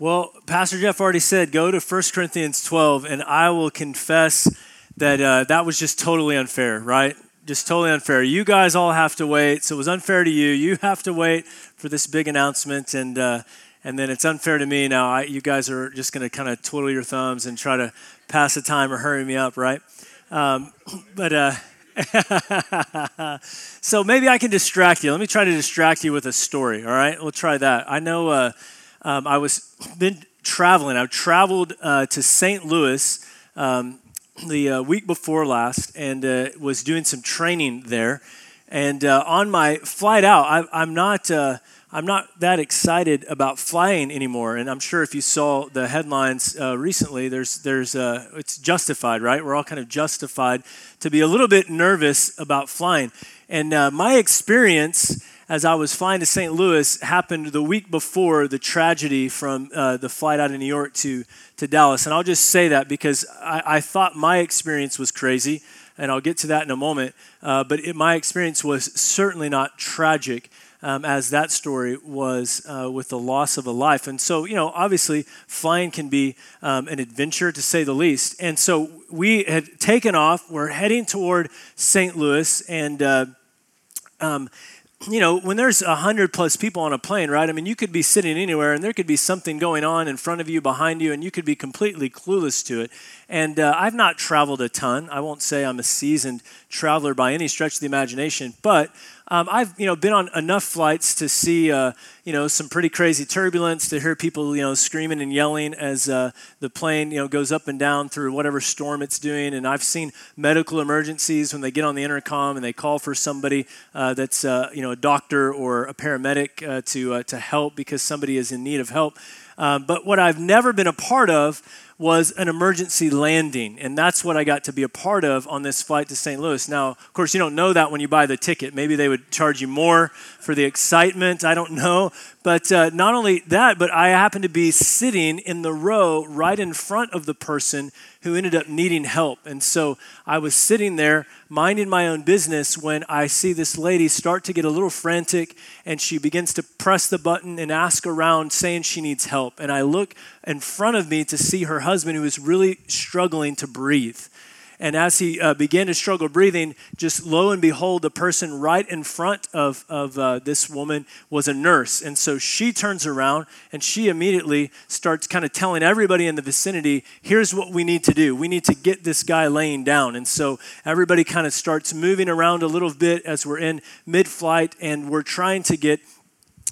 Well, Pastor Jeff already said, go to 1 Corinthians 12, and I will confess that uh, that was just totally unfair, right? Just totally unfair. You guys all have to wait, so it was unfair to you. You have to wait for this big announcement, and uh, and then it's unfair to me now. I, you guys are just going to kind of twiddle your thumbs and try to pass the time or hurry me up, right? Um, but uh, so maybe I can distract you. Let me try to distract you with a story. All right, we'll try that. I know uh, um, I was been traveling. I traveled uh, to St. Louis um, the uh, week before last and uh, was doing some training there. And uh, on my flight out, I, am not. Uh, I'm not that excited about flying anymore. And I'm sure if you saw the headlines uh, recently, there's, there's, it's justified, right? We're all kind of justified to be a little bit nervous about flying. And my experience as I was flying to St. Louis happened the week before the tragedy from uh, the flight out of New York to, to Dallas. And I'll just say that because I, I thought my experience was crazy, and I'll get to that in a moment. Uh, but it, my experience was certainly not tragic um, as that story was uh, with the loss of a life. And so, you know, obviously, flying can be um, an adventure to say the least. And so we had taken off. We're heading toward St. Louis, and uh, um, you know, when there's a hundred plus people on a plane, right? I mean, you could be sitting anywhere, and there could be something going on in front of you, behind you, and you could be completely clueless to it. And uh, I've not traveled a ton. I won't say I'm a seasoned traveler by any stretch of the imagination, but um, I've you know been on enough flights to see uh, you know some pretty crazy turbulence, to hear people you know screaming and yelling as uh, the plane you know goes up and down through whatever storm it's doing. And I've seen medical emergencies when they get on the intercom and they call for somebody uh, that's uh, you know a doctor or a paramedic uh, to to help because somebody is in need of help. Um, but what I've never been a part of was an emergency landing. And that's what I got to be a part of on this flight to St. Louis. Now, of course, you don't know that when you buy the ticket. Maybe they would charge you more for the excitement. I don't know. But uh, not only that, but I happened to be sitting in the row right in front of the person who ended up needing help. And so I was sitting there minding my own business when I see this lady start to get a little frantic and she begins to press the button and ask around, saying she needs help. And I look in front of me to see her husband who was really struggling to breathe. And as he uh, began to struggle breathing, just lo and behold, the person right in front of, of uh, this woman was a nurse. And so she turns around and she immediately starts kind of telling everybody in the vicinity, here's what we need to do. We need to get this guy laying down. And so everybody kind of starts moving around a little bit as we're in mid flight and we're trying to get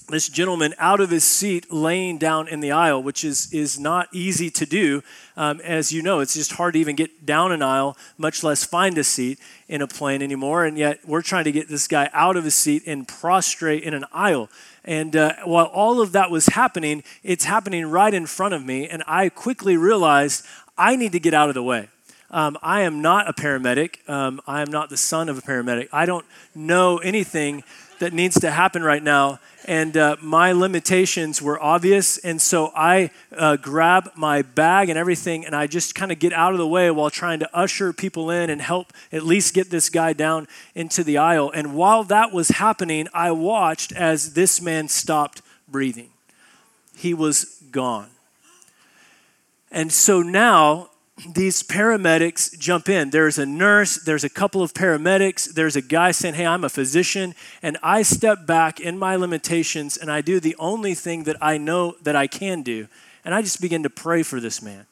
this gentleman out of his seat laying down in the aisle, which is, is not easy to do. Um, as you know, it's just hard to even get down an aisle, much less find a seat in a plane anymore. And yet, we're trying to get this guy out of his seat and prostrate in an aisle. And uh, while all of that was happening, it's happening right in front of me. And I quickly realized I need to get out of the way. Um, I am not a paramedic. Um, I am not the son of a paramedic. I don't know anything that needs to happen right now and uh, my limitations were obvious. And so I uh, grab my bag and everything, and I just kind of get out of the way while trying to usher people in and help at least get this guy down into the aisle. And while that was happening, I watched as this man stopped breathing. He was gone. And so now these paramedics jump in. There's a nurse, there's a couple of paramedics, there's a guy saying, Hey, I'm a physician. And I step back in my limitations and I do the only thing that I know that I can do. And I just begin to pray for this man.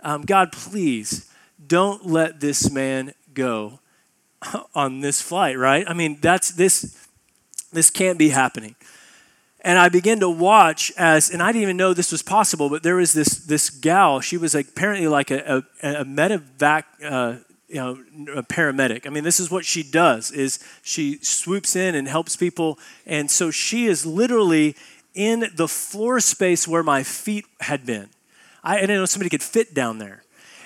Um, God, please don't let this man go on this flight, right? I mean, that's this this can't be happening. And I began to watch as, and I didn't even know this was possible, but there was this this gal. She was like, apparently like a, a, a medevac, uh, you know, a paramedic. I mean, this is what she does: is she swoops in and helps people. And so she is literally in the floor space where my feet had been. I, I didn't know somebody could fit down there.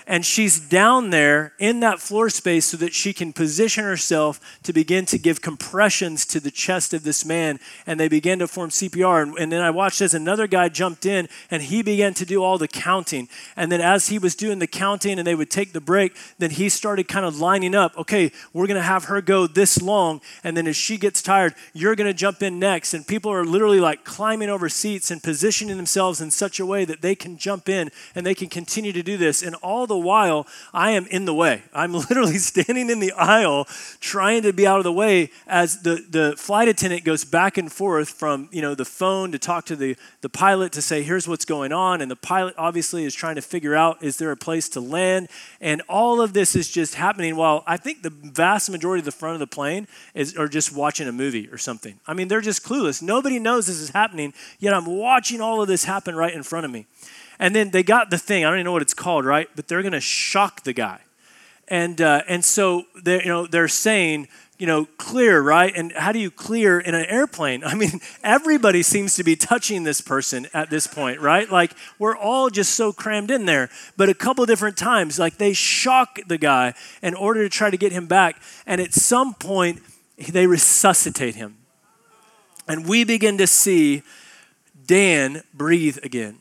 And she's down there in that floor space so that she can position herself to begin to give compressions to the chest of this man. And they began to form CPR. And, and then I watched as another guy jumped in and he began to do all the counting. And then as he was doing the counting and they would take the break, then he started kind of lining up. Okay, we're going to have her go this long. And then as she gets tired, you're going to jump in next. And people are literally like climbing over seats and positioning themselves in such a way that they can jump in and they can continue to do this. And all the while, I am in the way. I'm literally standing in the aisle trying to be out of the way as the, the flight attendant goes back and forth from you know the phone to talk to the, the pilot to say, here's what's going on. And the pilot obviously is trying to figure out, is there a place to land? And all of this is just happening while I think the vast majority of the front of the plane is are just watching a movie or something. I mean, they're just clueless. Nobody knows this is happening, yet I'm watching all of this happen right in front of me. And then they got the thing, I don't even know what it's called, right? But they're going to shock the guy. And, uh, and so they're, you know, they're saying, you know, clear, right? And how do you clear in an airplane? I mean, everybody seems to be touching this person at this point, right? Like, we're all just so crammed in there. But a couple different times, like, they shock the guy in order to try to get him back. And at some point, they resuscitate him. And we begin to see Dan breathe again.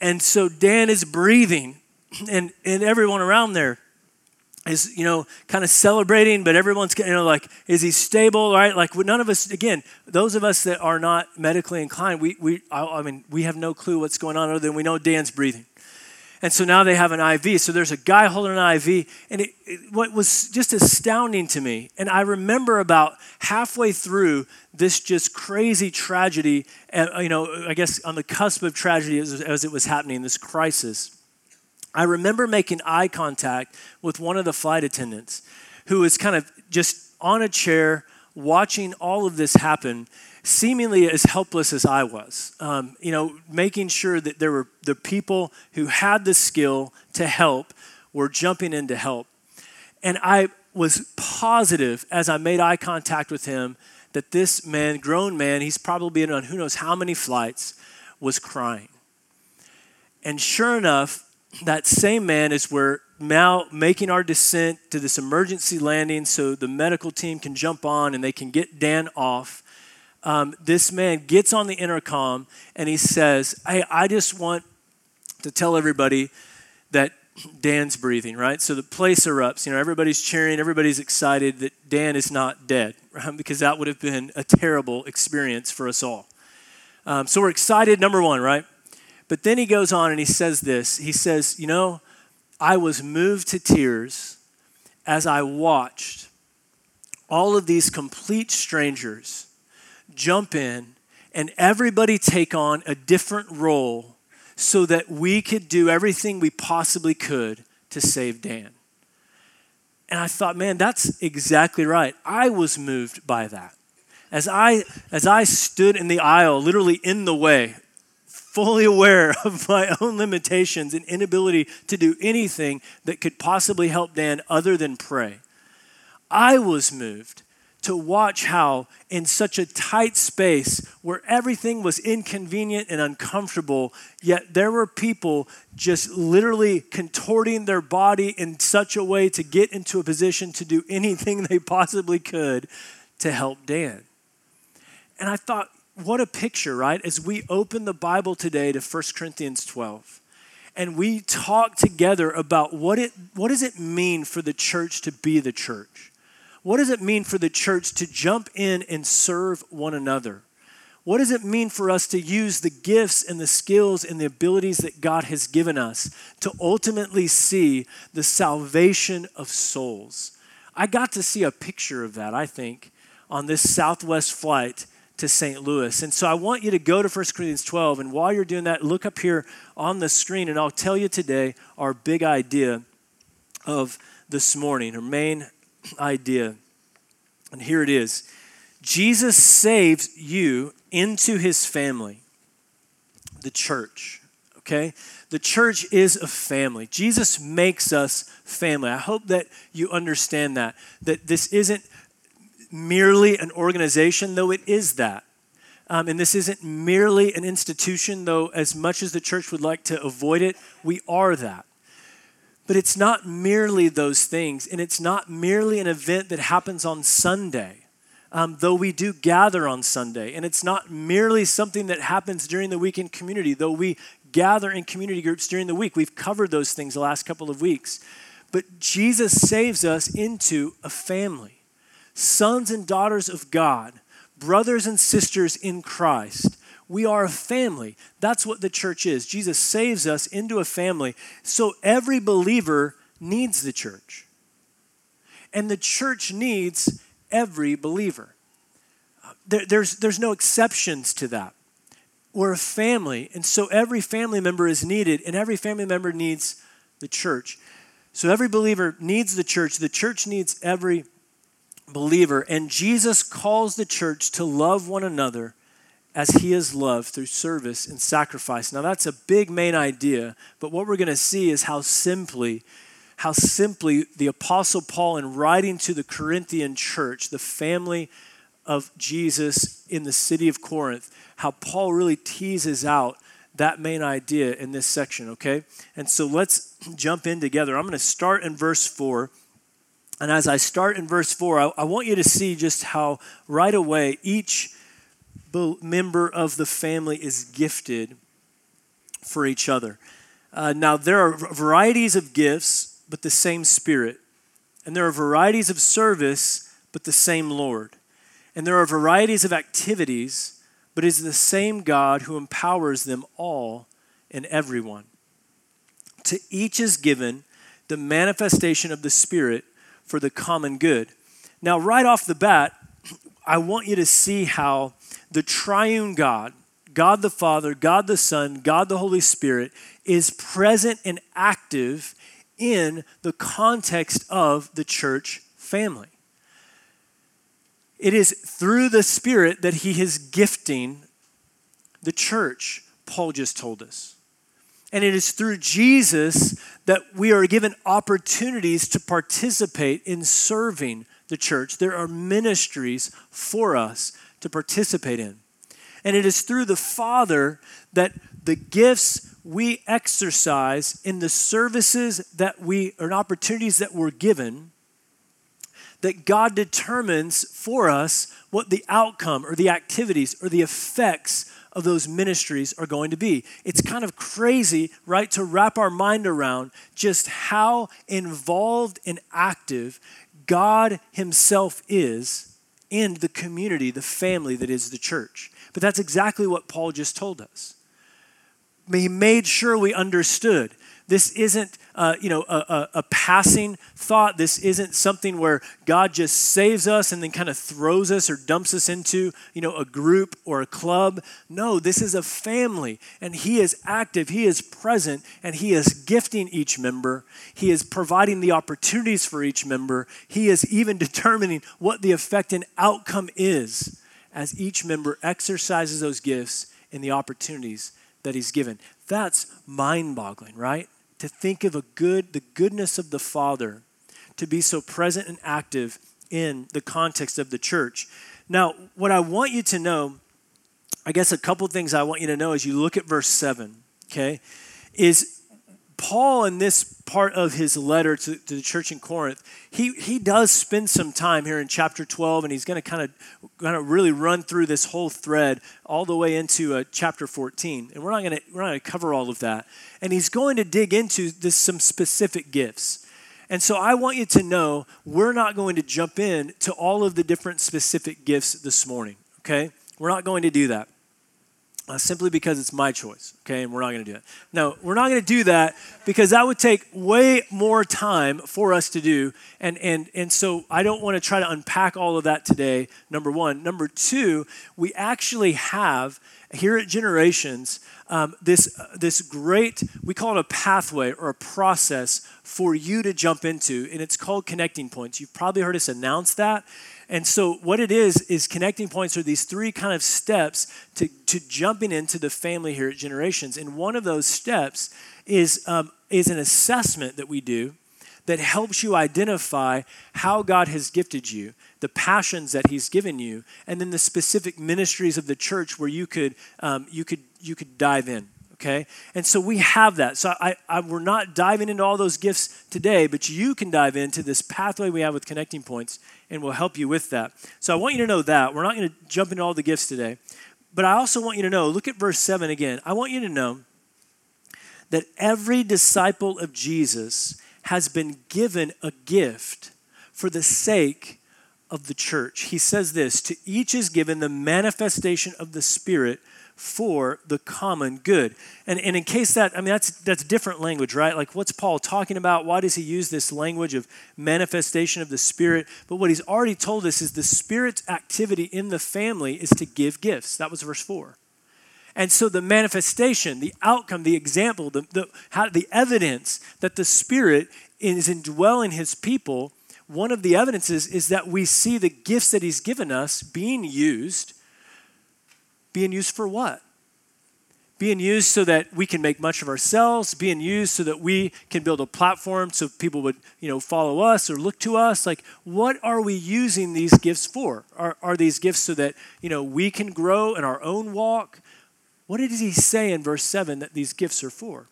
And so Dan is breathing, and, and everyone around there is, you know, kind of celebrating, but everyone's, you know, like, is he stable, right? Like, none of us, again, those of us that are not medically inclined, we, we I, I mean, we have no clue what's going on other than we know Dan's breathing. And so now they have an IV. So there's a guy holding an IV. And it, it, what was just astounding to me, and I remember about halfway through this just crazy tragedy, and, uh, you know, I guess on the cusp of tragedy as, as it was happening, this crisis. I remember making eye contact with one of the flight attendants who was kind of just on a chair watching all of this happen seemingly as helpless as I was. Um, you know, making sure that there were the people who had the skill to help were jumping in to help. And I was positive as I made eye contact with him that this man, grown man, he's probably been on who knows how many flights, was crying. And sure enough, that same man is where now making our descent to this emergency landing so the medical team can jump on and they can get Dan off um, this man gets on the intercom and he says, Hey, I just want to tell everybody that Dan's breathing, right? So the place erupts. You know, everybody's cheering, everybody's excited that Dan is not dead, right? Because that would have been a terrible experience for us all. Um, so we're excited, number one, right? But then he goes on and he says this. He says, You know, I was moved to tears as I watched all of these complete strangers jump in and everybody take on a different role so that we could do everything we possibly could to save Dan. And I thought, man, that's exactly right. I was moved by that. As I as I stood in the aisle, literally in the way, fully aware of my own limitations and inability to do anything that could possibly help Dan other than pray. I was moved to watch how, in such a tight space where everything was inconvenient and uncomfortable, yet there were people just literally contorting their body in such a way to get into a position to do anything they possibly could to help Dan. And I thought, what a picture, right? As we open the Bible today to 1 Corinthians 12 and we talk together about what it what does it mean for the church to be the church what does it mean for the church to jump in and serve one another? What does it mean for us to use the gifts and the skills and the abilities that God has given us to ultimately see the salvation of souls? I got to see a picture of that, I think, on this Southwest flight to St. Louis. And so I want you to go to 1 Corinthians 12. And while you're doing that, look up here on the screen, and I'll tell you today our big idea of this morning, our main idea. And here it is Jesus saves you into his family, the church. Okay? The church is a family. Jesus makes us family. I hope that you understand that. That this isn't merely an organization, though it is that. Um, and this isn't merely an institution, though, as much as the church would like to avoid it, we are that. But it's not merely those things, and it's not merely an event that happens on Sunday. Um, though we do gather on Sunday. And it's not merely something that happens during the week in community, though we gather in community groups during the week. We've covered those things the last couple of weeks. But Jesus saves us into a family, sons and daughters of God, brothers and sisters in Christ. We are a family. That's what the church is. Jesus saves us into a family. So every believer needs the church. And the church needs every believer. Uh, there, there's, there's no exceptions to that. We're a family, and so every family member is needed, and every family member needs the church. So every believer needs the church. The church needs every believer. And Jesus calls the church to love one another as he is loved through service and sacrifice. Now that's a big main idea, but what we're going to see is how simply how simply the apostle Paul in writing to the Corinthian church, the family of Jesus in the city of Corinth, how Paul really teases out that main idea in this section, okay? And so let's jump in together. I'm going to start in verse 4. And as I start in verse 4, I, I want you to see just how right away each member of the family is gifted for each other. Uh, now, there are varieties of gifts, but the same Spirit. And there are varieties of service, but the same Lord. And there are varieties of activities, but it is the same God who empowers them all and everyone. To each is given the manifestation of the Spirit for the common good. Now, right off the bat, I want you to see how the triune God, God the Father, God the Son, God the Holy Spirit, is present and active in the context of the church family. It is through the Spirit that He is gifting the church, Paul just told us. And it is through Jesus that we are given opportunities to participate in serving the church. There are ministries for us to participate in. And it is through the Father that the gifts we exercise in the services that we, or opportunities that we're given, that God determines for us what the outcome or the activities or the effects of those ministries are going to be. It's kind of crazy, right, to wrap our mind around just how involved and active God Himself is in the community, the family that is the church. But that's exactly what Paul just told us. He made sure we understood this isn't, uh, you know, a, a, a, passing thought. This isn't something where God just saves us and then kind of throws us or dumps us into, you know, a group or a club. No, this is a family, and He is active. He is present, and He is gifting each member. He is providing the opportunities for each member. He is even determining what the effect and outcome is as each member exercises those gifts and the opportunities that He's given. That's mind boggling, right? To think of a good, the goodness of the Father to be so present and active in the context of the church. Now, what I want you to know, I guess a couple things I want you to know as you look at verse 7, okay, is Paul, in this part of his letter to, to, the church in Corinth, he, he does spend some time here in chapter 12, and he's going to kind of kind of really run through this whole thread all the way into uh, chapter 14. And we're not going to we're not going to cover all of that. And he's going to dig into this some specific gifts. And so I want you to know we're not going to jump in to all of the different specific gifts this morning. Okay, we're not going to do that uh, simply because it's my choice, okay? And we're not going to do it. No, we're not going to do that because that would take way more time for us to do. And, and, and so I don't want to try to unpack all of that today, number one. Number two, we actually have here at Generations um, this, uh, this great, we call it a pathway or a process for you to jump into, and it's called Connecting Points. You've probably heard us announce that. And so, what it is, is connecting points are these three kind of steps to, to jumping into the family here at Generations. And one of those steps is, um, is an assessment that we do that helps you identify how God has gifted you, the passions that He's given you, and then the specific ministries of the church where you could, um, you could, you could dive in. Okay? And so we have that. So I, I, we're not diving into all those gifts today, but you can dive into this pathway we have with connecting points, and we'll help you with that. So I want you to know that. We're not going to jump into all the gifts today, but I also want you to know look at verse 7 again. I want you to know that every disciple of Jesus has been given a gift for the sake of the church. He says this to each is given the manifestation of the Spirit for the common good. And, and in case that, I mean, that's, that's different language, right? Like, what's Paul talking about? Why does he use this language of manifestation of the Spirit? But what he's already told us is the Spirit's activity in the family is to give gifts. That was verse 4. And so the manifestation, the outcome, the example, the, the, how, the evidence that the Spirit is indwelling his people, one of the evidences is that we see the gifts that he's given us being used being used for what? Being used so that we can make much of ourselves, being used so that we can build a platform so people would, you know, follow us or look to us. Like, what are we using these gifts for? Are, are these gifts so that, you know, we can grow in our own walk? What did he say in verse 7 that these gifts are for?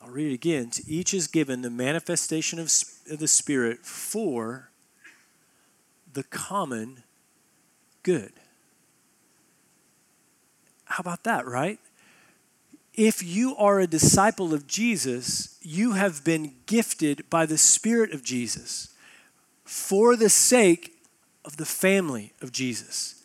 I'll read it again. To each is given the manifestation of the Spirit for the common good. How about that, right? If you are a disciple of Jesus, you have been gifted by the Spirit of Jesus for the sake of the family of Jesus.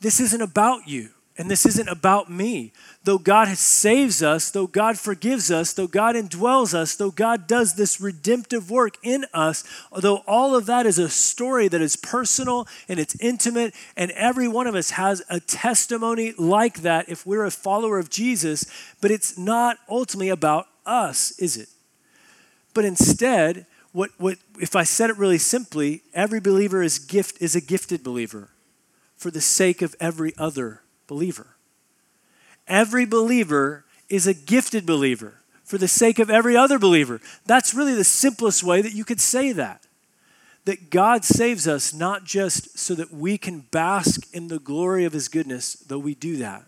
This isn't about you. And this isn't about me. Though God saves us, though God forgives us, though God indwells us, though God does this redemptive work in us, though all of that is a story that is personal and it's intimate, and every one of us has a testimony like that if we're a follower of Jesus, but it's not ultimately about us, is it? But instead, what, what if I said it really simply, every believer is gift is a gifted believer for the sake of every other believer. Every believer is a gifted believer for the sake of every other believer. That's really the simplest way that you could say that. That God saves us not just so that we can bask in the glory of His goodness, though we do that,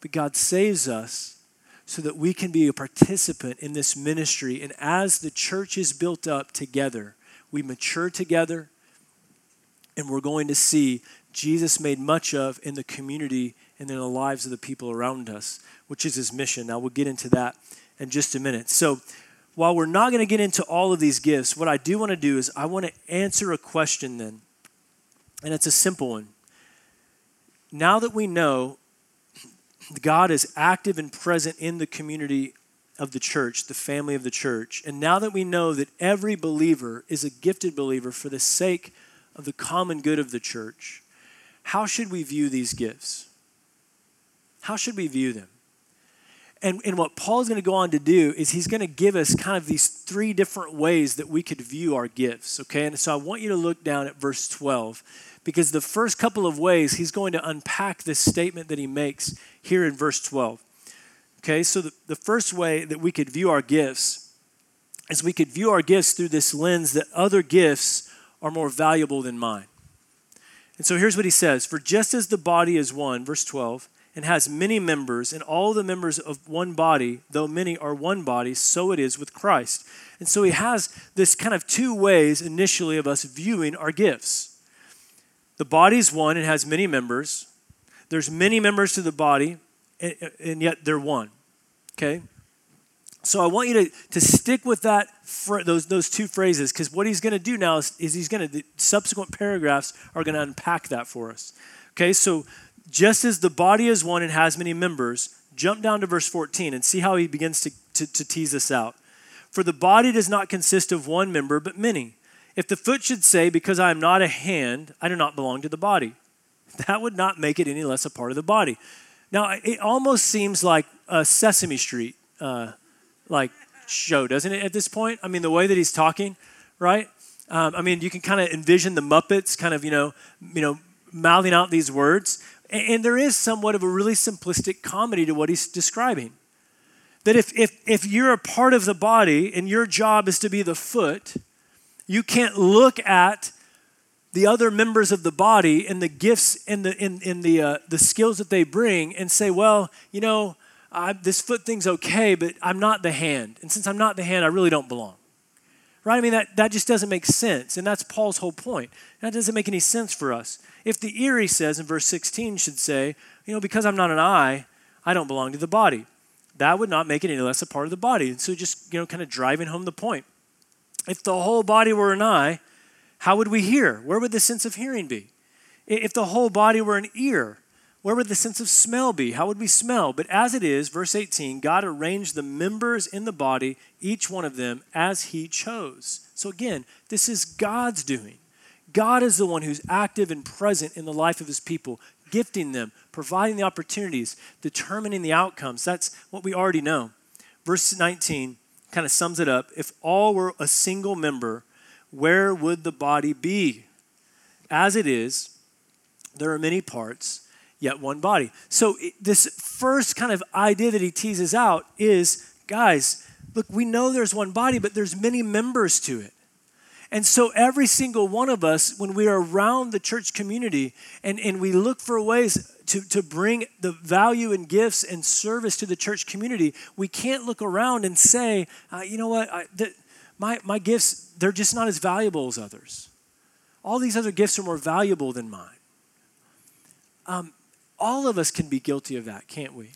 but God saves us so that we can be a participant in this ministry. And as the church is built up together, we mature together, and we're going to see Jesus made much of in the community and in the lives of the people around us, which is his mission. Now, we'll get into that in just a minute. So, while we're not going to get into all of these gifts, what I do want to do is I want to answer a question then. And it's a simple one. Now that we know God is active and present in the community of the church, the family of the church, and now that we know that every believer is a gifted believer for the sake of the common good of the church, how should we view these gifts? How should we view them? And, and what Paul's going to go on to do is he's going to give us kind of these three different ways that we could view our gifts, okay? And so I want you to look down at verse 12 because the first couple of ways he's going to unpack this statement that he makes here in verse 12. Okay, so the, the first way that we could view our gifts is we could view our gifts through this lens that other gifts are more valuable than mine. And so here's what he says For just as the body is one, verse 12, and has many members, and all the members of one body, though many are one body, so it is with Christ. And so he has this kind of two ways initially of us viewing our gifts. The body is one, and has many members. There's many members to the body, and yet they're one. Okay? So I want you to, to stick with that those, those two phrases because what he's going to do now is, is he's going to the subsequent paragraphs are going to unpack that for us. Okay, so just as the body is one and has many members, jump down to verse 14 and see how he begins to, to, to tease this out. For the body does not consist of one member, but many. If the foot should say, Because I am not a hand, I do not belong to the body, that would not make it any less a part of the body. Now, it almost seems like a Sesame Street uh, like show, doesn't it, at this point? I mean, the way that he's talking, right? Um, I mean, you can kind of envision the Muppets kind of, you know, you know, mouthing out these words. And, and there is somewhat of a really simplistic comedy to what he's describing. That if, if, if you're a part of the body and your job is to be the foot, you can't look at the other members of the body and the gifts and the in, in the uh, the skills that they bring and say, well, you know, I, this foot thing's okay, but I'm not the hand, and since I'm not the hand, I really don't belong. Right? I mean, that, that just doesn't make sense. And that's Paul's whole point. That doesn't make any sense for us. If the ear, he says in verse 16, should say, you know, because I'm not an eye, I don't belong to the body. That would not make it any less a part of the body. And so just, you know, kind of driving home the point. If the whole body were an eye, how would we hear? Where would the sense of hearing be? If the whole body were an ear, where would the sense of smell be? How would we smell? But as it is, verse 18, God arranged the members in the body, each one of them, as He chose. So again, this is God's doing. God is the one who's active and present in the life of His people, gifting them, providing the opportunities, determining the outcomes. That's what we already know. Verse 19 kind of sums it up. If all were a single member, where would the body be? As it is, there are many parts yet one body. So, this first kind of idea that he teases out is guys, look, we know there's one body, but there's many members to it. And so, every single one of us, when we are around the church community and, and we look for ways to, to bring the value and gifts and service to the church community, we can't look around and say, uh, you know what, I, the, my, my gifts, they're just not as valuable as others. All these other gifts are more valuable than mine. Um, all of us can be guilty of that, can't we?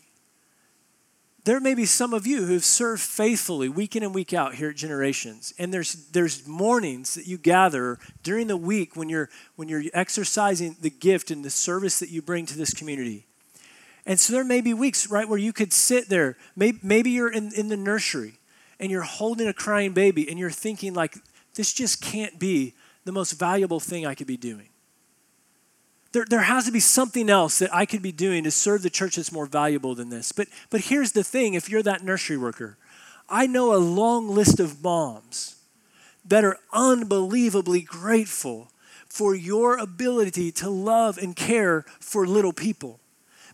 There may be some of you who've served faithfully week in and week out here at Generations, and there's there's mornings that you gather during the week when you're when you're exercising the gift and the service that you bring to this community. And so there may be weeks, right, where you could sit there. Maybe, maybe you're in, in the nursery and you're holding a crying baby and you're thinking, like, this just can't be the most valuable thing I could be doing. There, there has to be something else that I could be doing to serve the church that's more valuable than this. But, but here's the thing if you're that nursery worker, I know a long list of moms that are unbelievably grateful for your ability to love and care for little people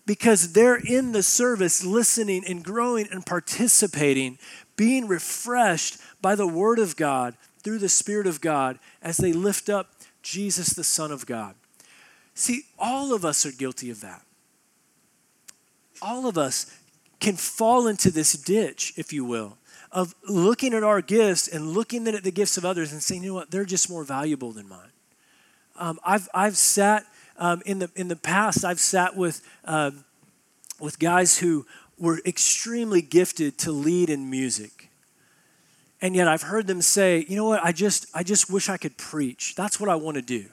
because they're in the service listening and growing and participating, being refreshed by the Word of God through the Spirit of God as they lift up Jesus, the Son of God. See, all of us are guilty of that. All of us can fall into this ditch, if you will, of looking at our gifts and looking at the gifts of others and saying, you know what, they're just more valuable than mine. Um, I've, I've sat um, in, the, in the past, I've sat with, uh, with guys who were extremely gifted to lead in music. And yet I've heard them say, you know what, I just, I just wish I could preach. That's what I want to do.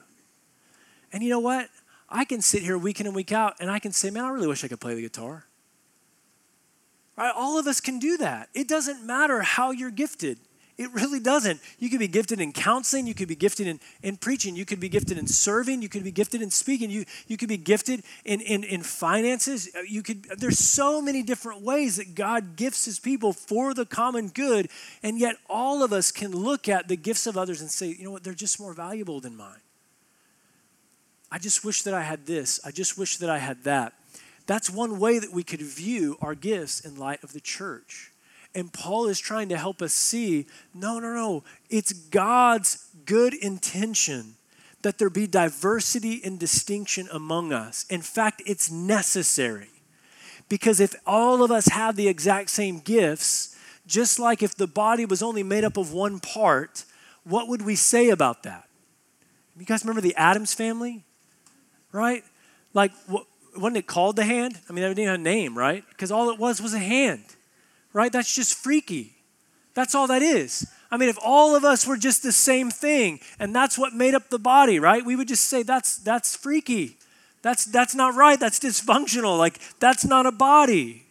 And you know what? I can sit here week in and week out and I can say, man, I really wish I could play the guitar. Right? All of us can do that. It doesn't matter how you're gifted. It really doesn't. You could be gifted in counseling, you could be gifted in, in preaching, you could be gifted in serving, you could be gifted in speaking, you, you could be gifted in, in, in finances. Uh, you could there's so many different ways that God gifts his people for the common good, and yet all of us can look at the gifts of others and say, you know what, they're just more valuable than mine. I just wish that I had this. I just wish that I had that. That's one way that we could view our gifts in light of the church. And Paul is trying to help us see no, no, no. It's God's good intention that there be diversity and distinction among us. In fact, it's necessary. Because if all of us have the exact same gifts, just like if the body was only made up of one part, what would we say about that? You guys remember the Addams family? Right? Like, wasn't it called the hand? I mean, it didn't have a name, right? Because all it was was a hand, right? That's just freaky. That's all that is. I mean, if all of us were just the same thing and that's what made up the body, right? We would just say that's that's freaky. That's that's not right. That's dysfunctional. Like that's not a body.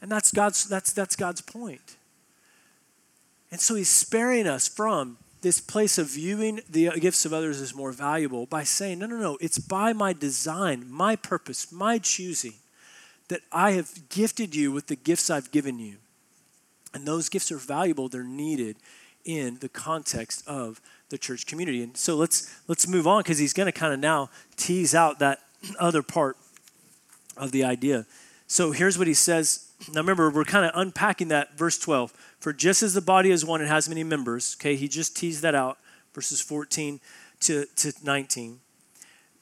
And that's God's that's that's God's point. And so he's sparing us from this place of viewing the gifts of others as more valuable by saying, no, no, no, it's by my design, my purpose, my choosing that I have gifted you with the gifts I've given you. And those gifts are valuable, they're needed in the context of the church community. And so let's let's move on because he's going to kind of now tease out that other part of the idea. So here's what he says. Now remember, we're kind of unpacking that verse 12. For just as the body is one and has many members, okay, he just teased that out, verses 14 to, to 19.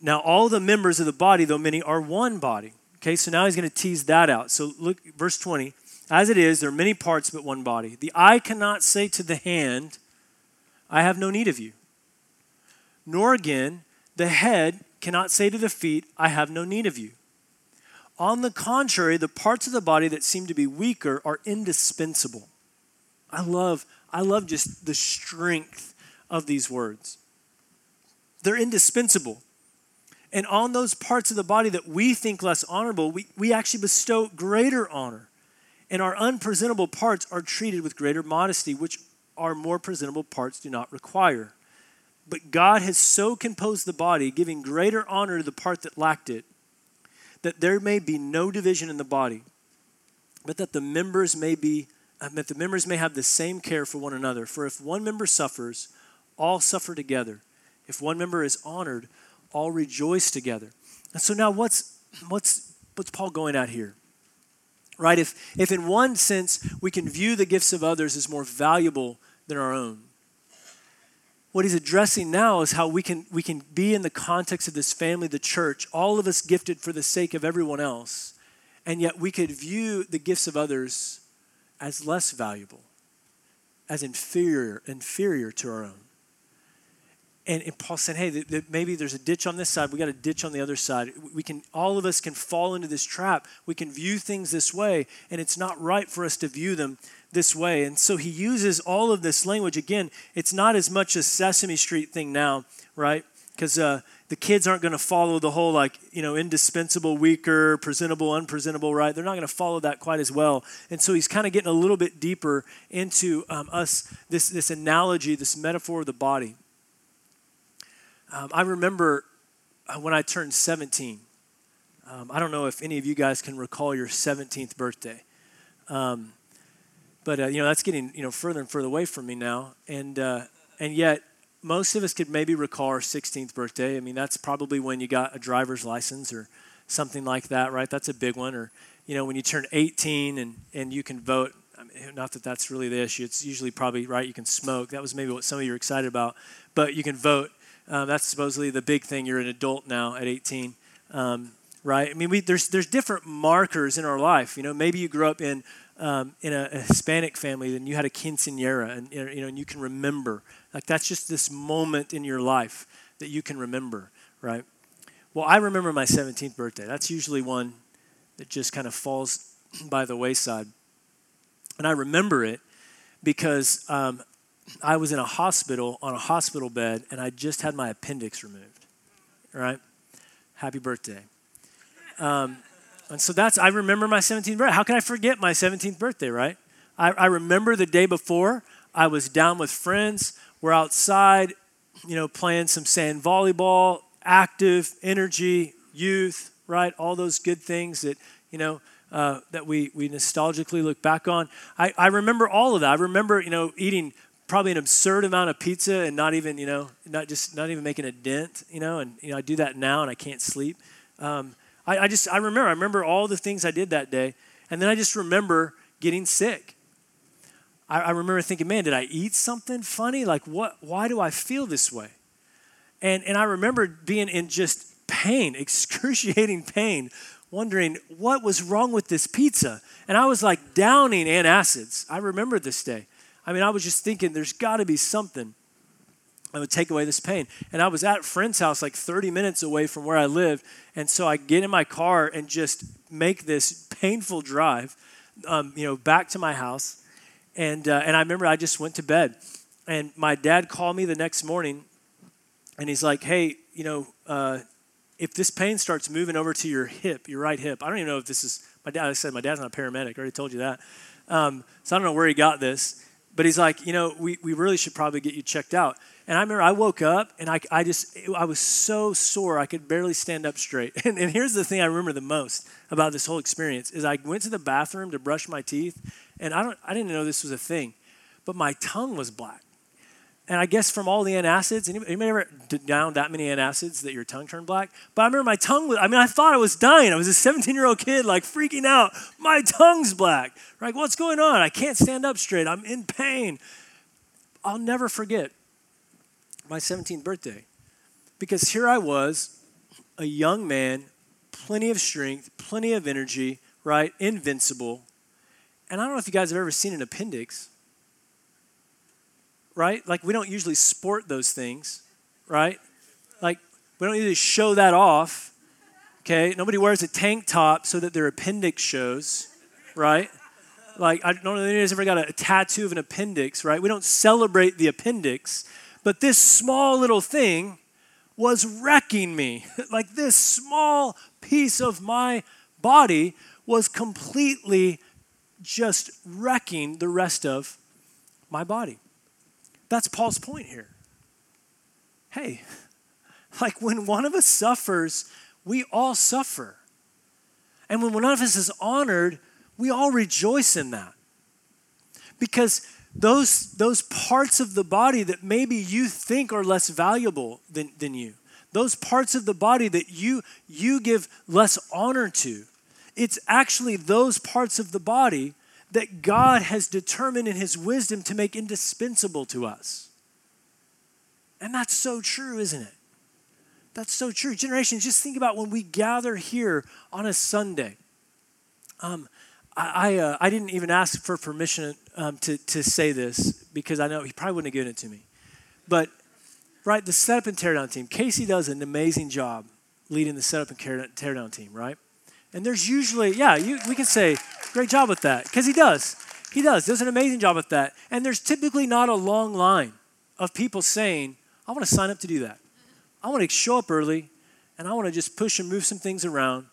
Now, all the members of the body, though many, are one body. Okay, so now he's going to tease that out. So look, verse 20. As it is, there are many parts but one body. The eye cannot say to the hand, I have no need of you. Nor again, the head cannot say to the feet, I have no need of you. On the contrary, the parts of the body that seem to be weaker are indispensable. I love, I love just the strength of these words. They're indispensable. And on those parts of the body that we think less honorable, we, we actually bestow greater honor. And our unpresentable parts are treated with greater modesty, which our more presentable parts do not require. But God has so composed the body, giving greater honor to the part that lacked it, that there may be no division in the body, but that the members may be Uh, that the members may have the same care for one another. For if one member suffers, all suffer together. If one member is honored, all rejoice together. And so now what's what's what's Paul going at here? Right? If if in one sense we can view the gifts of others as more valuable than our own, what he's addressing now is how we can we can be in the context of this family, the church, all of us gifted for the sake of everyone else, and yet we could view the gifts of others as less valuable, as inferior, inferior to our own. And, and Paul said, hey, the, the, maybe there's a ditch on this side. We got a ditch on the other side. We can, all of us can fall into this trap. We can view things this way, and it's not right for us to view them this way. And so he uses all of this language. Again, it's not as much a Sesame Street thing now, right? Because uh, the kids aren't going to follow the whole, like, you know, indispensable, weaker, presentable, unpresentable, right? They're not going to follow that quite as well. And so he's kind of getting a little bit deeper into um, us, this, this analogy, this metaphor of the body. Um, I remember uh, when I turned 17. Um, I don't know if any of you guys can recall your 17th birthday. Um, but uh, you know that's getting you know further and further away from me now, and uh, and yet most of us could maybe recall our 16th birthday. I mean, that's probably when you got a driver's license or something like that, right? That's a big one. Or you know when you turn 18 and and you can vote. I mean, not that that's really the issue. It's usually probably right. You can smoke. That was maybe what some of you are excited about. But you can vote. Um, that's supposedly the big thing. You're an adult now at 18. Um, right? I mean, we, there's there's different markers in our life. You know, maybe you grew up in um, in a, a, Hispanic family, then you had a quinceanera, and you know, and you can remember. Like that's just this moment in your life that you can remember, right? Well, I remember my 17th birthday. That's usually one that just kind of falls by the wayside, and I remember it because um, I was in a hospital on a hospital bed, and I just had my appendix removed. Right? Happy birthday. Um, and so that's, I remember my 17th birthday. How can I forget my 17th birthday, right? I, I remember the day before, I was down with friends. We're outside, you know, playing some sand volleyball, active, energy, youth, right? All those good things that, you know, uh, that we, we nostalgically look back on. I, I remember all of that. I remember, you know, eating probably an absurd amount of pizza and not even, you know, not just, not even making a dent, you know, and, you know, I do that now and I can't sleep. Um, I, I just, I remember, I remember all the things I did that day. And then I just remember getting sick. I, I remember thinking, man, did I eat something funny? Like, what, why do I feel this way? And, and I remember being in just pain, excruciating pain, wondering what was wrong with this pizza. And I was like downing antacids. I remember this day. I mean, I was just thinking, there's got to be something that would take away this pain. And I was at a friend's house like 30 minutes away from where I lived. And so I get in my car and just make this painful drive, um, you know, back to my house. And, uh, and I remember I just went to bed. And my dad called me the next morning and he's like, hey, you know, uh, if this pain starts moving over to your hip, your right hip, I don't even know if this is, my dad, I said, my dad's not a paramedic. I already told you that. Um, so I don't know where he got this. But he's like, you know, we, we really should probably get you checked out. And I remember I woke up and I, I just, I was so sore I could barely stand up straight. And, and here's the thing I remember the most about this whole experience is I went to the bathroom to brush my teeth and I, don't, I didn't know this was a thing, but my tongue was black. And I guess from all the antacids, anybody, anybody ever down that many antacids that your tongue turned black? But I remember my tongue was, I mean, I thought I was dying. I was a 17 year old kid, like freaking out. My tongue's black. Like, what's going on? I can't stand up straight. I'm in pain. I'll never forget my 17th birthday. Because here I was, a young man, plenty of strength, plenty of energy, right? Invincible. And I don't know if you guys have ever seen an appendix, right? Like, we don't usually sport those things, right? Like, we don't usually show that off, okay? Nobody wears a tank top so that their appendix shows, right? Like, I don't know if anybody's ever got a, a tattoo of an appendix, right? We don't celebrate the appendix, but this small little thing was wrecking me. like, this small piece of my body was completely just wrecking the rest of my body. That's Paul's point here. Hey, like when one of us suffers, we all suffer. And when one of us is honored, we all rejoice in that. Because those, those parts of the body that maybe you think are less valuable than, than you, those parts of the body that you, you give less honor to, it's actually those parts of the body that God has determined in His wisdom to make indispensable to us. And that's so true, isn't it? That's so true. Generations, just think about when we gather here on a Sunday. Um, I, I, uh, I, didn't even ask for permission um, to, to say this because I know he probably wouldn't have given it to me. But, right, the setup and teardown team, Casey does an amazing job leading the setup and teardown team, right? And there's usually, yeah, you, we can say, great job with that, because he does. He does, does an amazing job with that. And there's typically not a long line of people saying, I want to sign up to do that. I want to show up early and I want to just push and move some things around.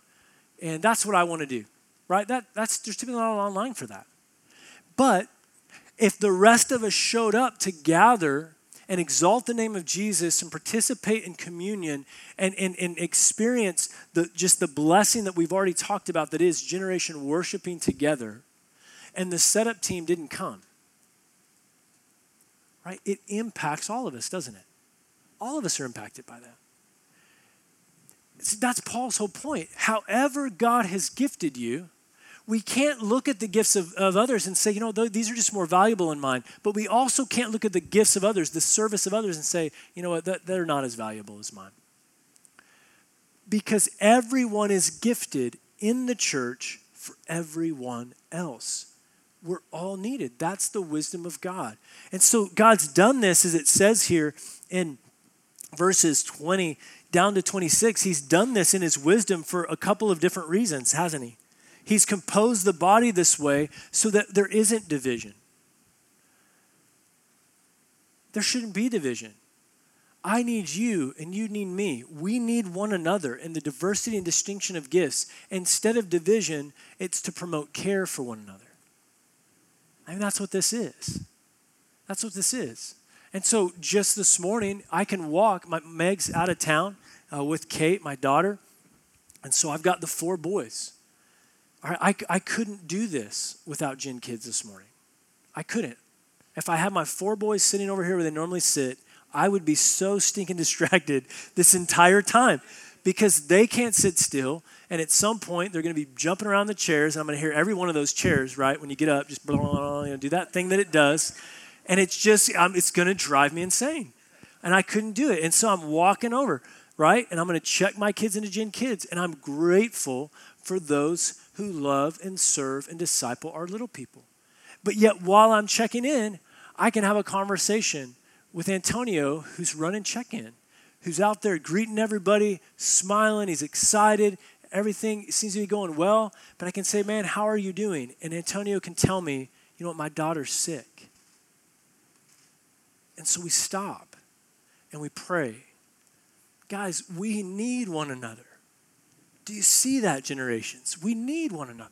And that's what I want to do, right? That, that's, there's typically not a long line for that. But if the rest of us showed up to gather and exalt the name of Jesus and participate in communion and, and, and experience the, just the blessing that we've already talked about that is generation worshiping together, and the setup team didn't come, right? It impacts all of us, doesn't it? All of us are impacted by that. See, That's Paul's whole point. However, God has gifted you, we can't look at the gifts of, of others and say, you know, these are just more valuable than mine. But we also can't look at the gifts of others, the service of others, and say, you know what, they're not as valuable as mine. Because everyone is gifted in the church for everyone else. We're all needed. That's the wisdom of God. And so God's done this, as it says here in verses 20 down to 26. He's done this in his wisdom for a couple of different reasons, hasn't he? He's composed the body this way so that there isn't division. There shouldn't be division. I need you and you need me. We need one another in the diversity and distinction of gifts. Instead of division, it's to promote care for one another. I mean, that's what this is. That's what this is. And so just this morning, I can walk. My Meg's out of town uh, with Kate, my daughter. And so I've got the four boys. I, I couldn't do this without Gen Kids this morning. I couldn't. If I had my four boys sitting over here where they normally sit, I would be so stinking distracted this entire time because they can't sit still. And at some point, they're going to be jumping around the chairs. And I'm going to hear every one of those chairs, right? When you get up, just blah, blah, blah, you know, do that thing that it does. And it's just, um, it's going to drive me insane. And I couldn't do it. And so I'm walking over, right? And I'm going to check my kids into Gen Kids. And I'm grateful for those who love and serve and disciple our little people. But yet, while I'm checking in, I can have a conversation with Antonio, who's running check in, who's out there greeting everybody, smiling, he's excited, everything seems to be going well. But I can say, Man, how are you doing? And Antonio can tell me, You know what, my daughter's sick. And so we stop and we pray. Guys, we need one another. Do you see that, generations? We need one another.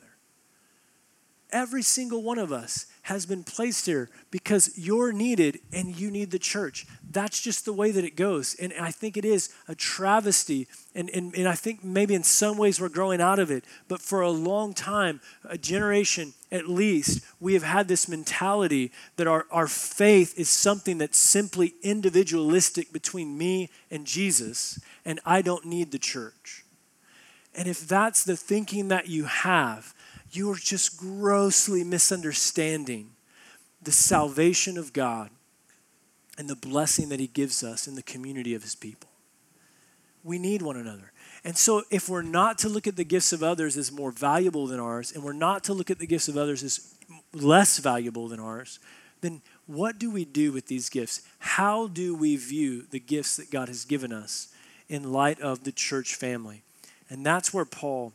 Every single one of us has been placed here because you're needed and you need the church. That's just the way that it goes. And I think it is a travesty. And, and, and I think maybe in some ways we're growing out of it. But for a long time, a generation at least, we have had this mentality that our, our faith is something that's simply individualistic between me and Jesus, and I don't need the church. And if that's the thinking that you have, you are just grossly misunderstanding the salvation of God and the blessing that He gives us in the community of His people. We need one another. And so, if we're not to look at the gifts of others as more valuable than ours, and we're not to look at the gifts of others as less valuable than ours, then what do we do with these gifts? How do we view the gifts that God has given us in light of the church family? And that's where Paul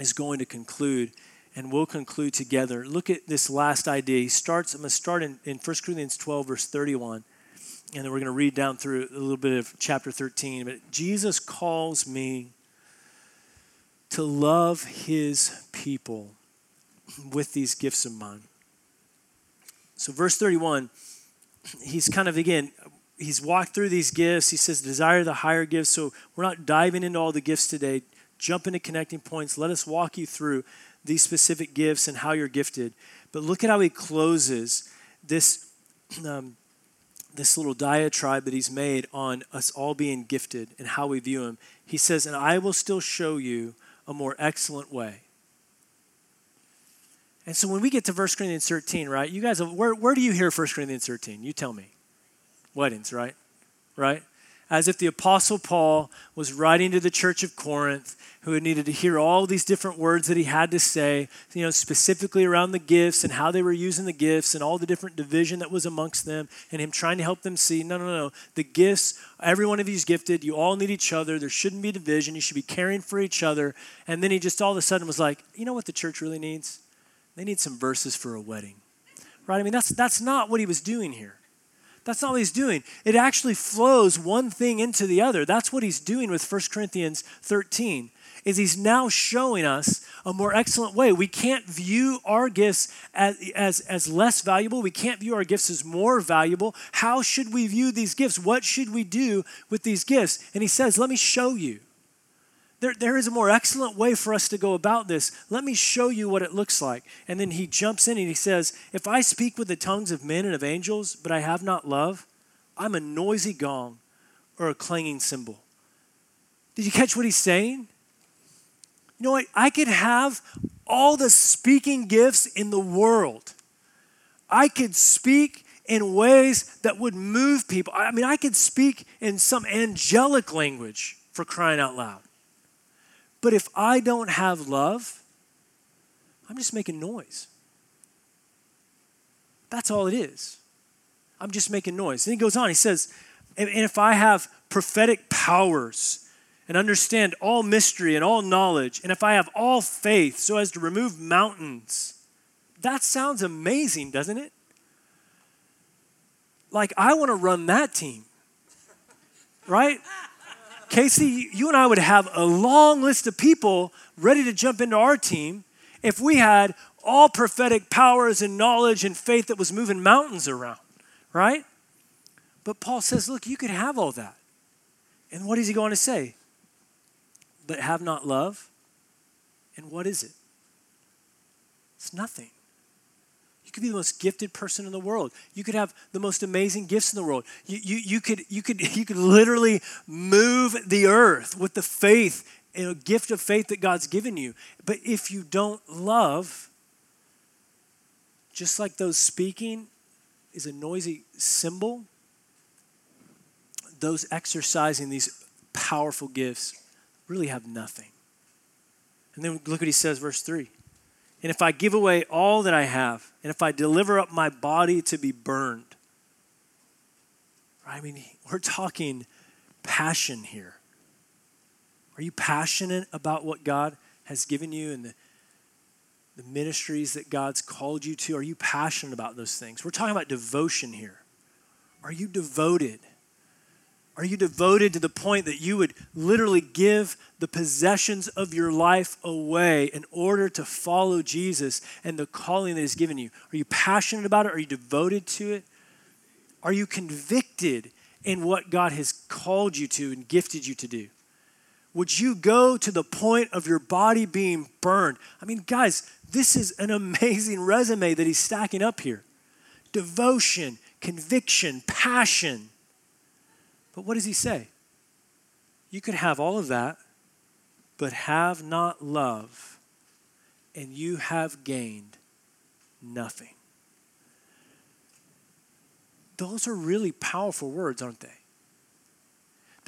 is going to conclude, and we'll conclude together. Look at this last idea. He starts, I'm going to start in, in 1 Corinthians 12, verse 31 and then we're going to read down through a little bit of chapter 13. But Jesus calls me to love his people with these gifts of mine. So, verse 31, he's kind of, again, he's walked through these gifts. He says, desire the higher gifts. So, we're not diving into all the gifts today. Jump into connecting points. Let us walk you through these specific gifts and how you're gifted. But look at how he closes this um, this little diatribe that he's made on us all being gifted and how we view him. He says, And I will still show you a more excellent way. And so when we get to 1 Corinthians 13, right, you guys, where, where do you hear 1 Corinthians 13? You tell me. Weddings, right? Right? as if the Apostle Paul was writing to the church of Corinth, who had needed to hear all these different words that he had to say, you know, specifically around the gifts and how they were using the gifts and all the different division that was amongst them, and him trying to help them see No, no, no, no. The gifts, every one of you is gifted. You all need each other. There shouldn't be division. You should be caring for each other. And then he just all of a sudden was like, you know what the church really needs? They need some verses for a wedding. Right? I mean, that's, that's not what he was doing here. That's not what he's doing. It actually flows one thing into the other. That's what he's doing with 1 Corinthians 13. Is he's now showing us a more excellent way. We can't view our gifts as, as, as less valuable. We can't view our gifts as more valuable. How should we view these gifts? What should we do with these gifts? And he says, Let me show you. There, there is a more excellent way for us to go about this. Let me show you what it looks like. And then he jumps in and he says, If I speak with the tongues of men and of angels, but I have not love, I'm a noisy gong or a clanging cymbal. Did you catch what he's saying? You know what? I could have all the speaking gifts in the world. I could speak in ways that would move people. I mean, I could speak in some angelic language for crying out loud. But if I don't have love, I'm just making noise. That's all it is. I'm just making noise. And he goes on, he says, and if I have prophetic powers and understand all mystery and all knowledge, and if I have all faith so as to remove mountains, that sounds amazing, doesn't it? Like, I want to run that team, right? Casey, you and I would have a long list of people ready to jump into our team if we had all prophetic powers and knowledge and faith that was moving mountains around, right? But Paul says, look, you could have all that. And what is he going to say? But have not love? And what is it? It's nothing. Could be the most gifted person in the world. You could have the most amazing gifts in the world. You, you, you, could, you, could, you could literally move the earth with the faith and a gift of faith that God's given you. But if you don't love, just like those speaking is a noisy cymbal, those exercising these powerful gifts really have nothing. And then look what he says, verse 3 and if I give away all that I have, and if I deliver up my body to be burned, I mean, we're talking passion here. Are you passionate about what God has given you and the, the ministries that God's called you to? Are you passionate about those things? We're talking about devotion here. Are you devoted? Are you devoted to the point that you would literally give the possessions of your life away in order to follow Jesus and the calling that He's given you? Are you passionate about it? Are you devoted to it? Are you convicted in what God has called you to and gifted you to do? Would you go to the point of your body being burned? I mean, guys, this is an amazing resume that he's stacking up here devotion, conviction, passion but what does he say? You could have all of that, but have not love, and you have gained nothing. Those are really powerful words, aren't they?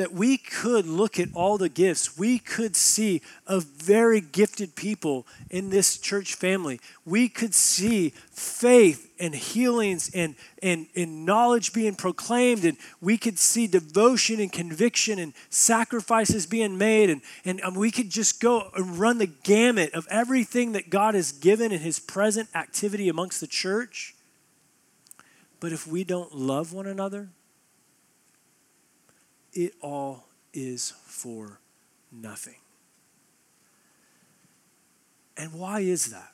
That we could look at all the gifts. We could see a very gifted people in this church family. We could see faith and healings and, and, and knowledge being proclaimed, and we could see devotion and conviction and sacrifices being made, and, and, and we could just go and run the gamut of everything that God has given in His present activity amongst the church. But if we don't love one another, it all is for nothing. And why is that?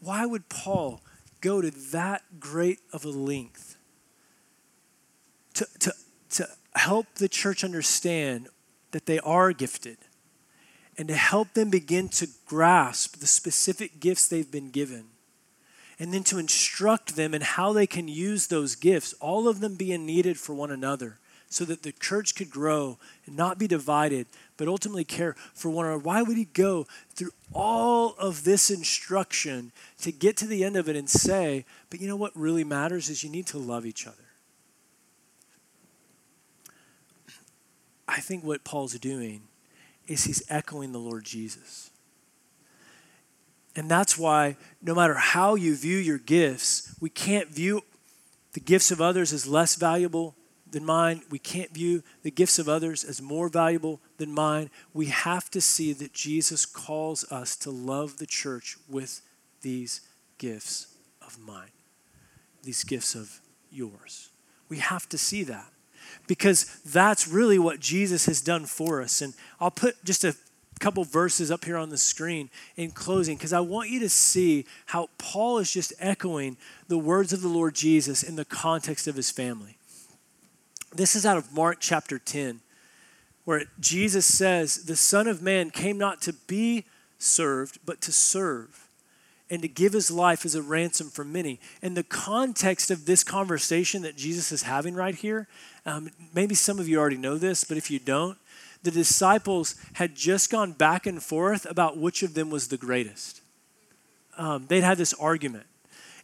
Why would Paul go to that great of a length to, to, to help the church understand that they are gifted and to help them begin to grasp the specific gifts they've been given? And then to instruct them in how they can use those gifts, all of them being needed for one another, so that the church could grow and not be divided, but ultimately care for one another. Why would he go through all of this instruction to get to the end of it and say, but you know what really matters is you need to love each other? I think what Paul's doing is he's echoing the Lord Jesus. And that's why, no matter how you view your gifts, we can't view the gifts of others as less valuable than mine. We can't view the gifts of others as more valuable than mine. We have to see that Jesus calls us to love the church with these gifts of mine, these gifts of yours. We have to see that because that's really what Jesus has done for us. And I'll put just a couple verses up here on the screen in closing because I want you to see how Paul is just echoing the words of the Lord Jesus in the context of his family. This is out of Mark chapter 10, where Jesus says, The Son of Man came not to be served, but to serve and to give his life as a ransom for many. And the context of this conversation that Jesus is having right here, um, maybe some of you already know this, but if you don't, the disciples had just gone back and forth about which of them was the greatest. Um, they'd had this argument.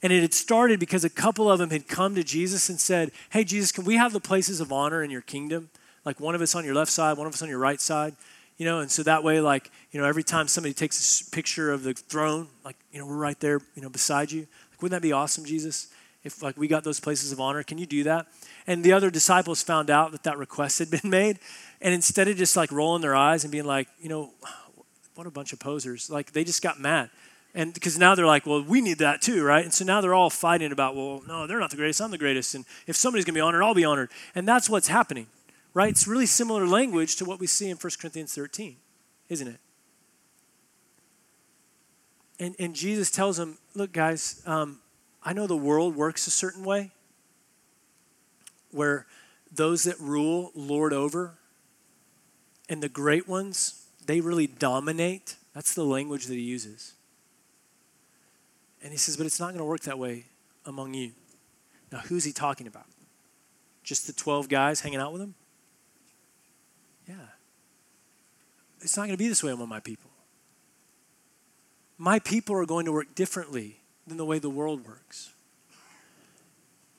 And it had started because a couple of them had come to Jesus and said, Hey, Jesus, can we have the places of honor in your kingdom? Like one of us on your left side, one of us on your right side. You know, and so that way, like, you know, every time somebody takes a picture of the throne, like, you know, we're right there, you know, beside you. Like, wouldn't that be awesome, Jesus? If, like, we got those places of honor, can you do that? And the other disciples found out that that request had been made. And instead of just like rolling their eyes and being like, you know, what a bunch of posers, like they just got mad. And because now they're like, well, we need that too, right? And so now they're all fighting about, well, no, they're not the greatest, I'm the greatest. And if somebody's going to be honored, I'll be honored. And that's what's happening, right? It's really similar language to what we see in 1 Corinthians 13, isn't it? And, and Jesus tells them, look, guys, um, I know the world works a certain way where those that rule lord over and the great ones, they really dominate. That's the language that he uses. And he says, but it's not going to work that way among you. Now, who's he talking about? Just the 12 guys hanging out with him? Yeah. It's not going to be this way among my people. My people are going to work differently than the way the world works.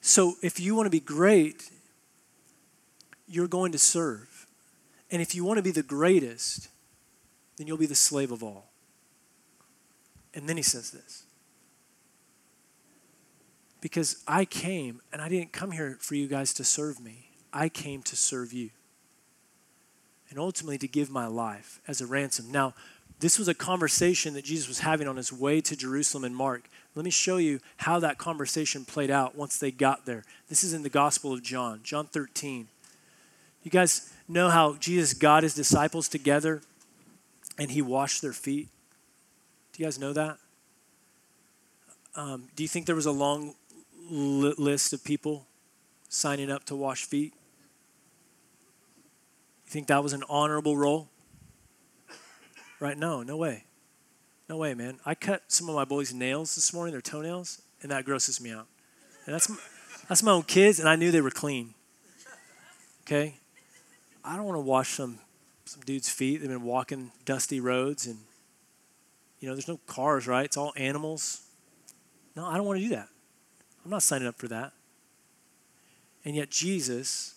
So, if you want to be great, you're going to serve. And if you want to be the greatest, then you'll be the slave of all. And then he says this Because I came, and I didn't come here for you guys to serve me, I came to serve you. And ultimately to give my life as a ransom. Now, this was a conversation that Jesus was having on his way to Jerusalem in Mark. Let me show you how that conversation played out once they got there. This is in the Gospel of John, John 13. You guys, know how Jesus got his disciples together and he washed their feet? Do you guys know that? Um, do you think there was a long li- list of people signing up to wash feet? You think that was an honorable role? Right? No, no way. No way, man. I cut some of my boys' nails this morning, their toenails, and that grosses me out. And that's, that's my own kids, and I knew they were clean. Okay? I don't want to wash some some dude's feet. They've been walking dusty roads and you know, there's no cars, right? It's all animals. No, I don't want to do that. I'm not signing up for that. And yet Jesus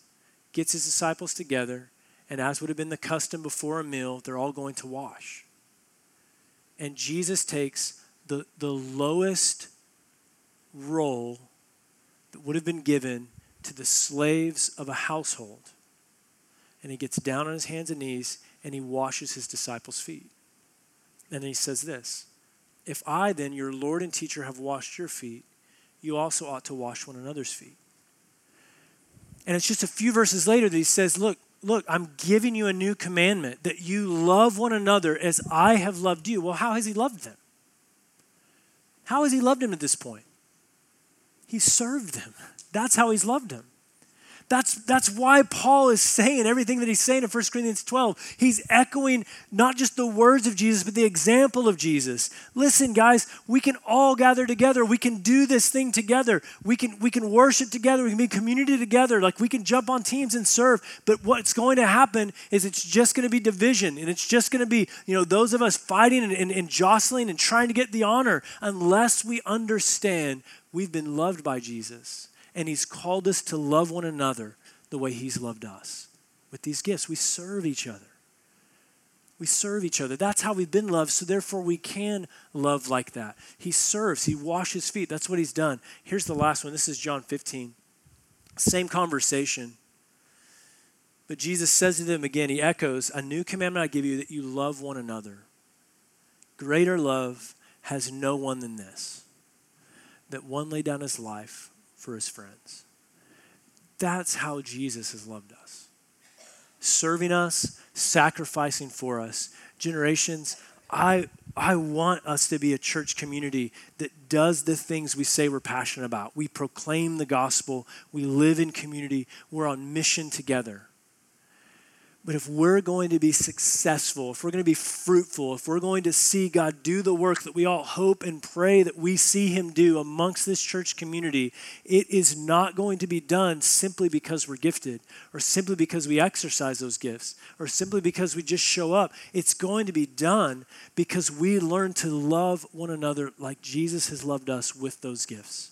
gets his disciples together, and as would have been the custom before a meal, they're all going to wash. And Jesus takes the, the lowest role that would have been given to the slaves of a household. And he gets down on his hands and knees and he washes his disciples' feet. And then he says this If I, then, your Lord and teacher, have washed your feet, you also ought to wash one another's feet. And it's just a few verses later that he says, Look, look, I'm giving you a new commandment that you love one another as I have loved you. Well, how has he loved them? How has he loved them at this point? He served them. That's how he's loved them. That's, that's why Paul is saying everything that he's saying in 1 Corinthians 12. He's echoing not just the words of Jesus, but the example of Jesus. Listen, guys, we can all gather together. We can do this thing together. We can, we can worship together. We can be community together. Like we can jump on teams and serve. But what's going to happen is it's just going to be division. And it's just going to be, you know, those of us fighting and, and, and jostling and trying to get the honor unless we understand we've been loved by Jesus and He's called us to love one another the way He's loved us. With these gifts, we serve each other. We serve each other. That's how we've been loved, so therefore we can love like that. He serves, He washes feet. That's what He's done. Here's the last one. This is John 15. Same conversation. But Jesus says to them again, He echoes, A new commandment I give you that you love one another. Greater love has no one than this, that one lay down his life for his friends. That's how Jesus has loved us. Serving us, sacrificing for us. Generations, I, I want us to be a church community that does the things we say we're passionate about. We proclaim the gospel, we live in community, we're on mission together. But if we're going to be successful, if we're going to be fruitful, if we're going to see God do the work that we all hope and pray that we see Him do amongst this church community, it is not going to be done simply because we're gifted or simply because we exercise those gifts or simply because we just show up. It's going to be done because we learn to love one another like Jesus has loved us with those gifts,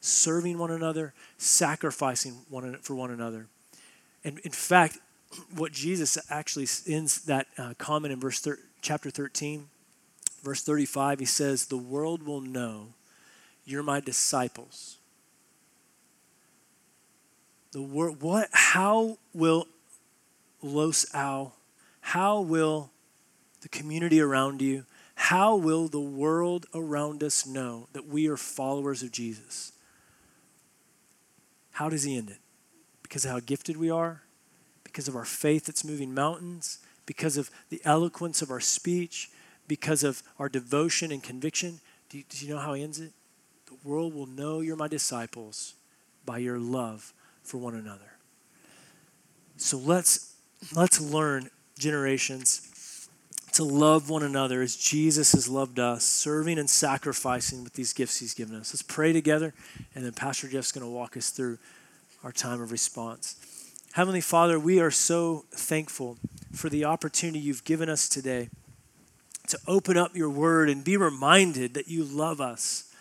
serving one another, sacrificing one for one another. And in fact, what Jesus actually ends that uh, comment in verse thir- chapter 13, verse 35. He says, The world will know you're my disciples. The word, what, how will Los Al, how will the community around you, how will the world around us know that we are followers of Jesus? How does he end it? Because of how gifted we are? Because of our faith that's moving mountains, because of the eloquence of our speech, because of our devotion and conviction. Do you, do you know how he ends it? The world will know you're my disciples by your love for one another. So let's let's learn generations to love one another as Jesus has loved us, serving and sacrificing with these gifts he's given us. Let's pray together, and then Pastor Jeff's going to walk us through our time of response. Heavenly Father, we are so thankful for the opportunity you've given us today to open up your word and be reminded that you love us.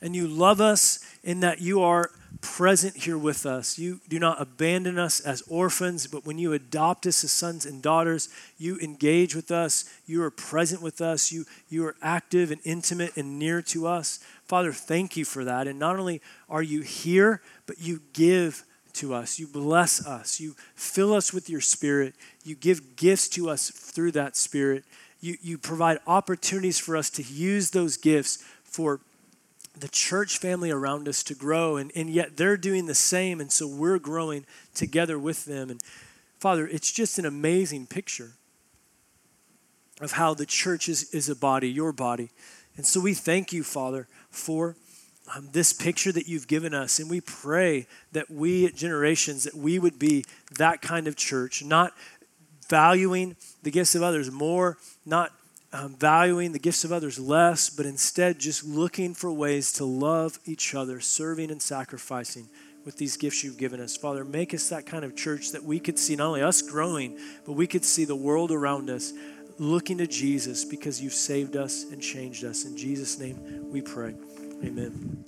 And you love us in that you are present here with us. You do not abandon us as orphans, but when you adopt us as sons and daughters, you engage with us. You are present with us. You, you are active and intimate and near to us. Father, thank you for that. And not only are you here, but you give to us. You bless us. You fill us with your spirit. You give gifts to us through that spirit. You, you provide opportunities for us to use those gifts for the church family around us to grow. And, and yet they're doing the same. And so we're growing together with them. And Father, it's just an amazing picture of how the church is, is a body, your body. And so we thank you, Father, for this picture that you've given us. And we pray that we, at generations, that we would be that kind of church, not valuing the gifts of others more, not um, valuing the gifts of others less, but instead just looking for ways to love each other, serving and sacrificing with these gifts you've given us. Father, make us that kind of church that we could see not only us growing, but we could see the world around us looking to Jesus because you've saved us and changed us. In Jesus' name we pray. Amen.